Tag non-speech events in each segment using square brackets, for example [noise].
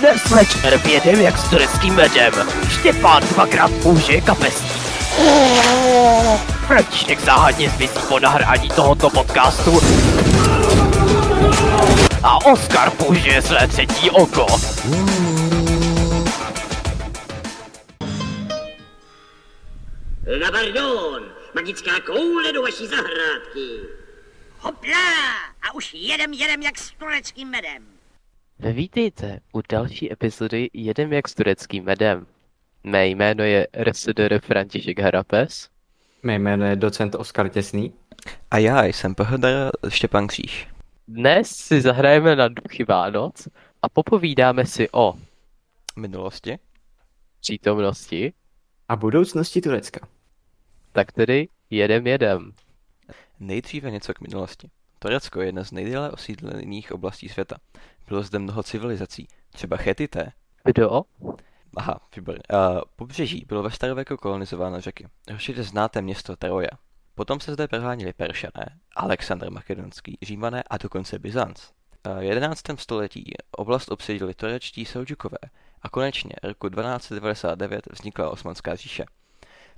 Dnes večer vědem jak s tureckým medem. Štěpán dvakrát použije kapesní. František záhadně zmizí po nahrání tohoto podcastu. A Oskar použije své třetí oko. Na pardon, magická koule do vaší zahrádky. Hopla! A už jedem, jedem jak s tureckým medem. Vítejte u další epizody Jedem jak s tureckým medem. Mé jméno je RSDR František Harapes. Mé jméno je docent Oskar Těsný. A já jsem PHD Štěpán Kříž. Dnes si zahrajeme na Duchy Vánoc a popovídáme si o Minulosti? přítomnosti, A budoucnosti Turecka. tak tedy jedem jedem. Nejdříve něco k minulosti. Turecko je jedna z nejdéle osídlených oblastí světa. Bylo zde mnoho civilizací, třeba Chetité. Kdo? Aha, výborně. Uh, pobřeží bylo ve starověku kolonizováno řeky. Určitě znáte město Troja. Potom se zde proháněli Peršané, Alexandr Makedonský, Římané a dokonce Byzanc. V 11. století oblast obsadili turečtí Seldžukové a konečně roku 1299 vznikla Osmanská říše.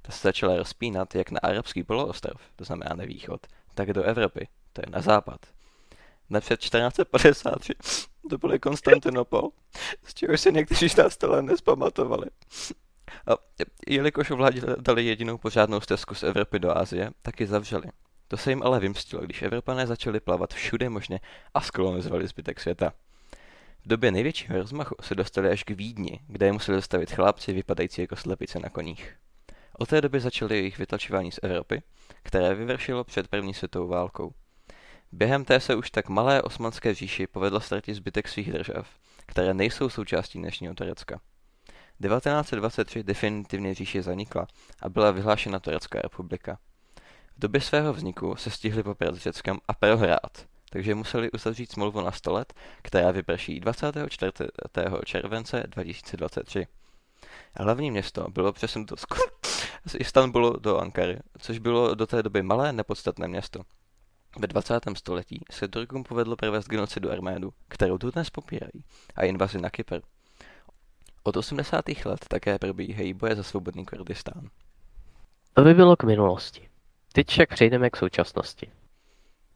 Ta se začala rozpínat jak na arabský poloostrov, to znamená na východ, tak do Evropy, to je na západ. Napřed 1453 to byl Konstantinopol, z čehož se někteří z nás tohle nespamatovali. A jelikož ovládali jedinou pořádnou stezku z Evropy do Asie, tak ji zavřeli. To se jim ale vymstilo, když Evropané začali plavat všude možně a skolonizovali zbytek světa. V době největšího rozmachu se dostali až k Vídni, kde je museli zastavit chlapci vypadající jako slepice na koních. Od té doby začaly jejich vytlačování z Evropy, které vyvršilo před první světovou válkou. Během té se už tak malé osmanské říši povedlo ztratit zbytek svých držav, které nejsou součástí dnešního Turecka. 1923 definitivně říše zanikla a byla vyhlášena Turecká republika. V době svého vzniku se stihli poprat s Řeckem a prohrát, takže museli uzavřít smlouvu na 100 let, která vyprší 24. července 2023. Hlavní město bylo přesunuto z, z Istanbulu do Ankary, což bylo do té doby malé nepodstatné město. Ve 20. století se Turkům povedlo provést genocidu Arménů, kterou dnes popírají, a invazi na Kypr. Od 80. let také probíhají boje za svobodný Kurdistán. To by bylo k minulosti. Teď však přejdeme k současnosti.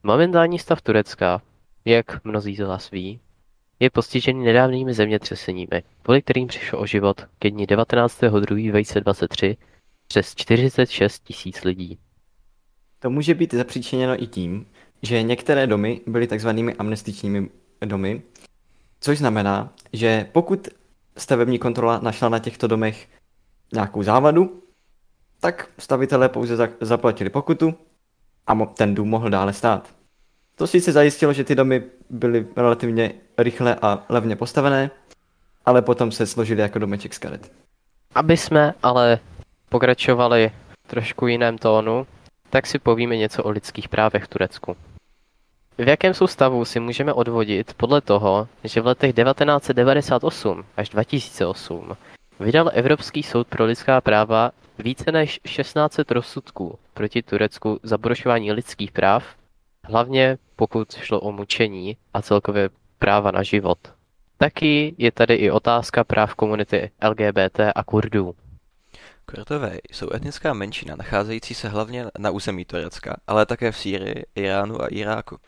Momentální stav Turecka, jak mnozí z vás ví, je postižený nedávnými zemětřeseními, kvůli kterým přišlo o život ke dní 19.2.2023 přes 46 tisíc lidí. To může být zapříčiněno i tím, že některé domy byly takzvanými amnestičními domy, což znamená, že pokud stavební kontrola našla na těchto domech nějakou závadu, tak stavitelé pouze za- zaplatili pokutu a mo- ten dům mohl dále stát. To sice zajistilo, že ty domy byly relativně rychle a levně postavené, ale potom se složily jako domeček z karet. Aby jsme ale pokračovali v trošku jiném tónu, tak si povíme něco o lidských právech v Turecku. V jakém jsou stavu si můžeme odvodit podle toho, že v letech 1998 až 2008 vydal Evropský soud pro lidská práva více než 1600 rozsudků proti Turecku za porušování lidských práv, hlavně pokud šlo o mučení a celkově práva na život. Taky je tady i otázka práv komunity LGBT a Kurdů. Kurdové jsou etnická menšina nacházející se hlavně na území Turecka, ale také v Sýrii, Iránu a Iráku.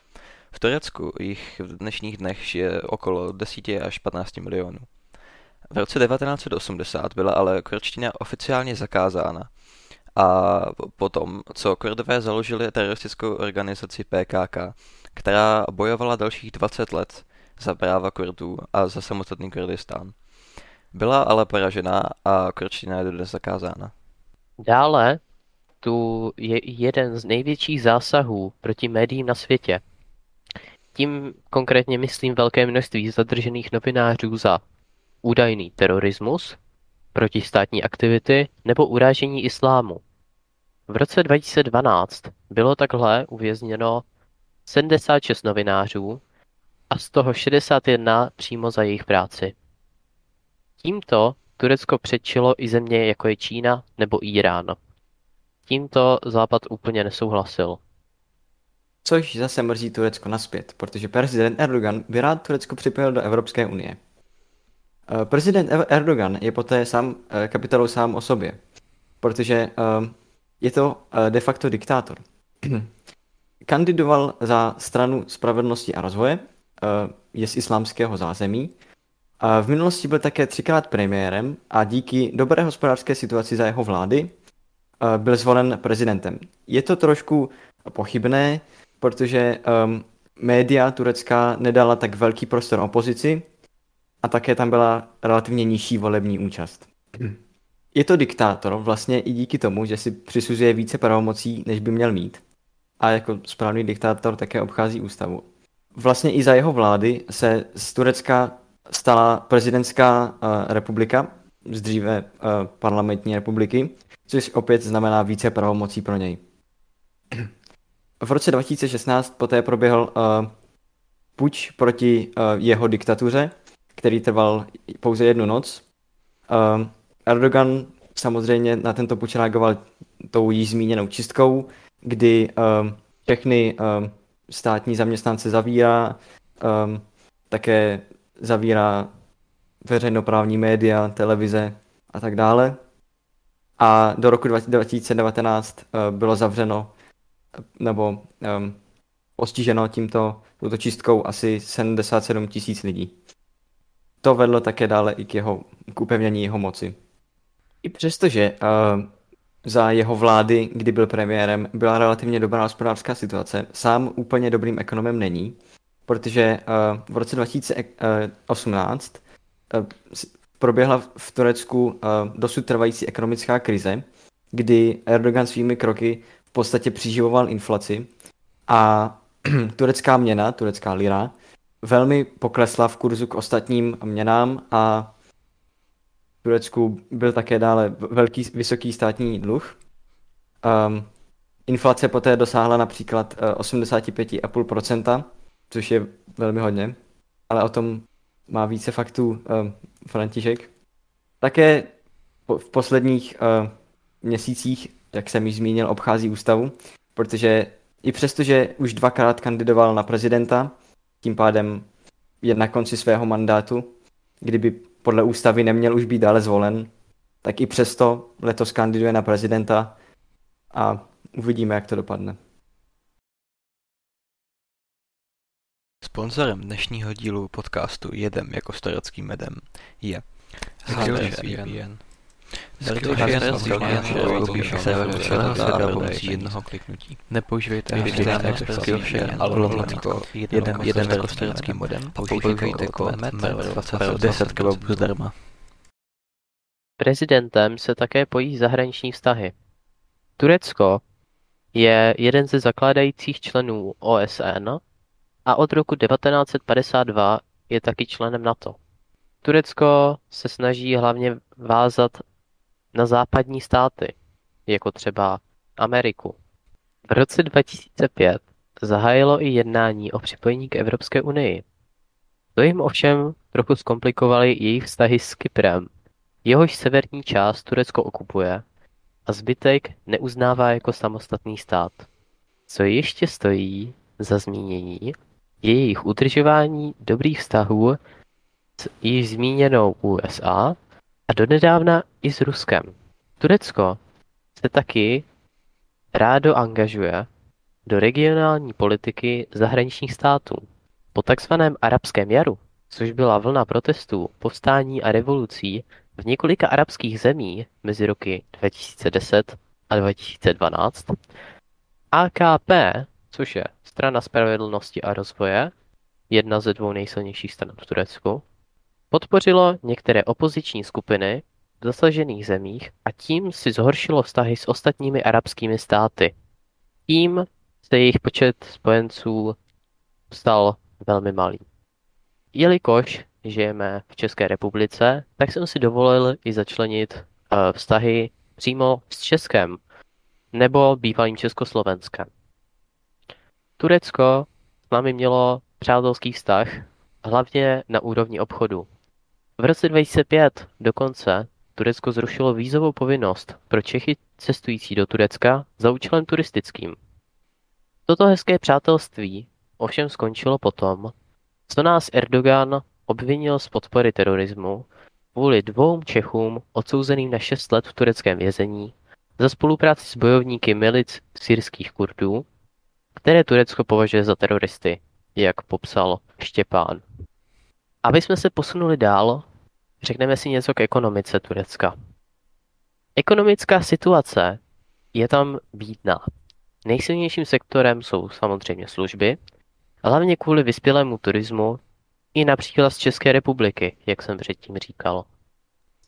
V Turecku jich v dnešních dnech žije okolo 10 až 15 milionů. V roce 1980 byla ale kurdština oficiálně zakázána a potom, co Kurdové založili teroristickou organizaci PKK, která bojovala dalších 20 let za práva Kurdů a za samostatný Kurdistán. Byla ale poražená a kurdština je dodnes zakázána. Dále tu je jeden z největších zásahů proti médiím na světě. Tím konkrétně myslím velké množství zadržených novinářů za údajný terorismus, protistátní aktivity nebo urážení islámu. V roce 2012 bylo takhle uvězněno 76 novinářů a z toho 61 přímo za jejich práci. Tímto Turecko předčilo i země jako je Čína nebo Irán. Tímto Západ úplně nesouhlasil. což zase mrzí Turecko naspět, protože prezident Erdogan by rád Turecko připojil do Evropské unie. Eh, Prezident Er- Erdogan je poté sám eh, kapitolou sám o sobě, protože eh, je to de facto diktátor. [clears throat] Kandidoval za stranu spravedlnosti a rozvoje, je z islámského zázemí. A v minulosti byl také třikrát premiérem a díky dobré hospodářské situaci za jeho vlády eh, byl zvolen prezidentem. Je to trošku pochybné, protože um, média turecká nedala tak velký prostor opozici a také tam byla relativně nižší volební účast. Je to diktátor vlastně i díky tomu, že si přisuzuje více pravomocí, než by měl mít. A jako správný diktátor také obchází ústavu. Vlastně i za jeho vlády se z Turecka stala prezidentská uh, republika, z dříve uh, parlamentní republiky, což opět znamená více pravomocí pro něj. V roce 2016 poté proběhl uh, puč proti jeho diktatuře, který trval pouze jednu noc. Erdogan samozřejmě na tento puč reagoval tou již zmíněnou čistkou, kdy všechny státní zaměstnance zavírá, také zavírá veřejnoprávní média, televize a tak dále. A do roku 2019 uh, bylo zavřeno nebo um, postiženo tímto, touto čistkou asi 77 tisíc lidí. To vedlo také dále i k, jeho, k upevnění jeho moci. I přestože uh, za jeho vlády, kdy byl premiérem, byla relativně dobrá hospodářská situace, sám úplně dobrým ekonomem není, protože uh, v roce 2018 uh, proběhla v Turecku uh, dosud trvající ekonomická krize, kdy Erdogan svými kroky v podstatě přiživoval inflaci a [clears throat] turecká měna, turecká lira, velmi poklesla v kurzu k ostatním měnám a v Turecku byl také dále velký, vysoký státní dluh. Um, inflace poté dosáhla například uh, 85,5%, což je velmi hodně, ale o tom má více faktů um, František. Také po, v posledních uh, měsících, jak jsem již zmínil, obchází ústavu, protože i přesto, že už dvakrát kandidoval na prezidenta, tím pádem je na konci svého mandátu, kdyby podle ústavy neměl už být dále zvolen, tak i přesto letos kandiduje na prezidenta a uvidíme, jak to dopadne. Sponzorem dnešního dílu podcastu Jedem jako starocký medem je VPN. Velký celého světa pomocí jednoho kliknutí. Nepoužívejte lomítko jeden, jeden jako starocký modem. Používejte kód MER20 10 kebabů zdarma. Prezidentem se také pojí zahraniční vztahy. Turecko je jeden ze zakládajících členů OSN a od roku 1952 je taky členem NATO. Turecko se snaží hlavně vázat na západní státy, jako třeba Ameriku. V roce 2005 zahájilo i jednání o připojení k Evropské unii. To jim ovšem trochu zkomplikovaly jejich vztahy s Kyprem, jehož severní část Turecko okupuje a zbytek neuznává jako samostatný stát. Co ještě stojí za zmínění, jejich udržování dobrých vztahů s již zmíněnou USA a donedávna i s Ruskem. Turecko se taky rádo angažuje do regionální politiky zahraničních států. Po takzvaném arabském jaru, což byla vlna protestů, povstání a revolucí v několika arabských zemí mezi roky 2010 a 2012, AKP, což je strana spravedlnosti a rozvoje, jedna ze dvou nejsilnějších stran v Turecku, podpořilo některé opoziční skupiny v zasažených zemích a tím si zhoršilo vztahy s ostatními arabskými státy. Tím se jejich počet spojenců stal velmi malý. Jelikož žijeme v České republice, tak jsem si dovolil i začlenit uh, vztahy přímo s Českem nebo bývalým Československem. Turecko s námi mělo přátelský vztah, hlavně na úrovni obchodu. V roce 2005 dokonce Turecko zrušilo vízovou povinnost pro Čechy cestující do Turecka za účelem turistickým. Toto hezké přátelství ovšem skončilo potom, co nás Erdogan obvinil z podpory terorismu kvůli dvou Čechům odsouzeným na 6 let v tureckém vězení za spolupráci s bojovníky milic syrských Kurdů, které Turecko považuje za teroristy, jak popsal Štěpán. Aby jsme se posunuli dál, řekneme si něco k ekonomice Turecka. Ekonomická situace je tam bídná. Nejsilnějším sektorem jsou samozřejmě služby, hlavně kvůli vyspělému turismu i například z České republiky, jak jsem předtím říkal.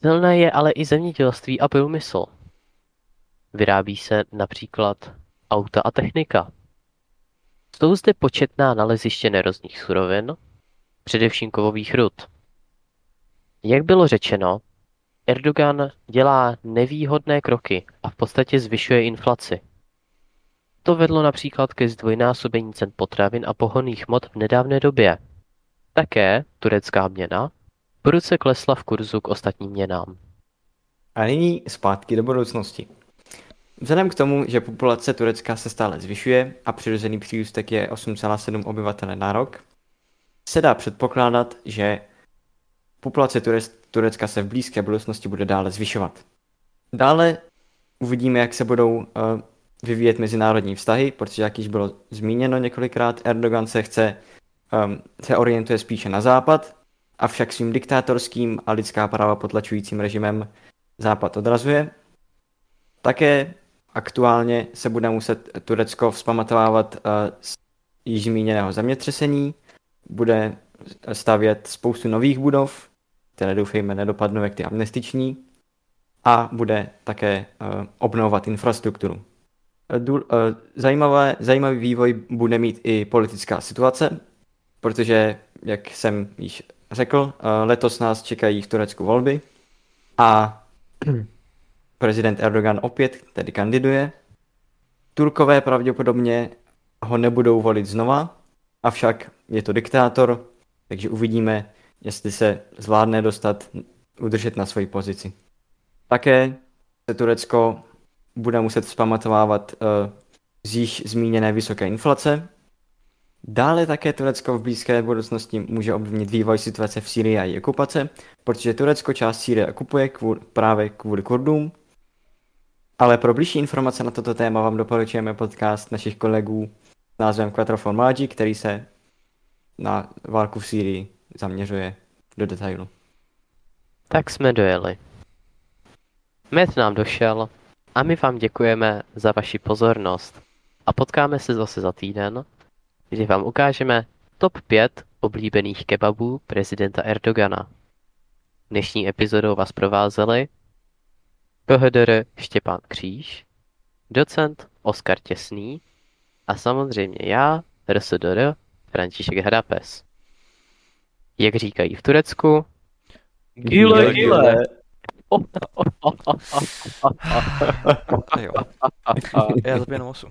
Silné je ale i zemědělství a průmysl. Vyrábí se například auta a technika. Jsou zde početná naleziště nerozních surovin, především kovových rud. Jak bylo řečeno, Erdogan dělá nevýhodné kroky a v podstatě zvyšuje inflaci. To vedlo například ke zdvojnásobení cen potravin a pohonných hmot v nedávné době. Také turecká měna prudce klesla v kurzu k ostatním měnám. A nyní zpátky do budoucnosti. Vzhledem k tomu, že populace Turecka se stále zvyšuje a přirozený přírůstek je 8,7 obyvatele na rok, se dá předpokládat, že populace Turecka se v blízké budoucnosti bude dále zvyšovat. Dále uvidíme, jak se budou uh, vyvíjet mezinárodní vztahy, protože jak již bylo zmíněno několikrát, Erdogan se chce, um, se orientuje spíše na západ, avšak svým diktátorským a lidská práva potlačujícím režimem západ odrazuje. Také aktuálně se bude muset Turecko vzpamatovávat uh, z již zmíněného zemětřesení, bude stavět spoustu nových budov, které doufejme nedopadnou jak ty amnestiční, a bude také uh, obnovovat infrastrukturu. Uh, zajímavé, zajímavý vývoj bude mít i politická situace, protože, jak jsem již řekl, letos nás čekají v Turecku volby a prezident Erdogan opět tedy kandiduje. Turkové pravděpodobně ho nebudou volit znova, avšak je to diktátor, takže uvidíme, jestli se zvládne dostat, udržet na svoji pozici. Také se Turecko bude muset vzpamatovávat uh, z již zmíněné vysoké inflace. Dále také Turecko v blízké budoucnosti může ovlivnit vývoj situace v Syrii a její okupace, protože Turecko část Sýrie okupuje kvůli, právě kvůli Kurdům. Ale pro blížší informace na toto téma vám doporučujeme podcast našich kolegů s názvem Quattro Magi, který se na válku v Sýrii zaměřuje do detailu. Tak jsme dojeli. Med nám došel a my vám děkujeme za vaši pozornost. A potkáme se zase za týden, kdy vám ukážeme top 5 oblíbených kebabů prezidenta Erdogana. Dnešní epizodou vás provázeli KHDR Štěpán Kříž, docent Oskar Těsný a samozřejmě já, RSDR František Hrapes. Jak říkají v Turecku, Gile, gile. [laughs] Jo. Já jenom osu.